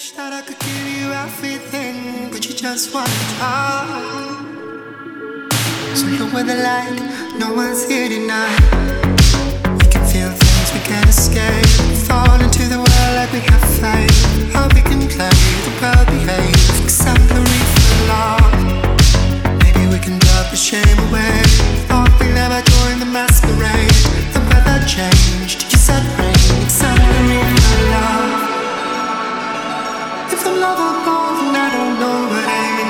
wish that I could give you everything, but you just want to talk. So look with the light, no one's here tonight.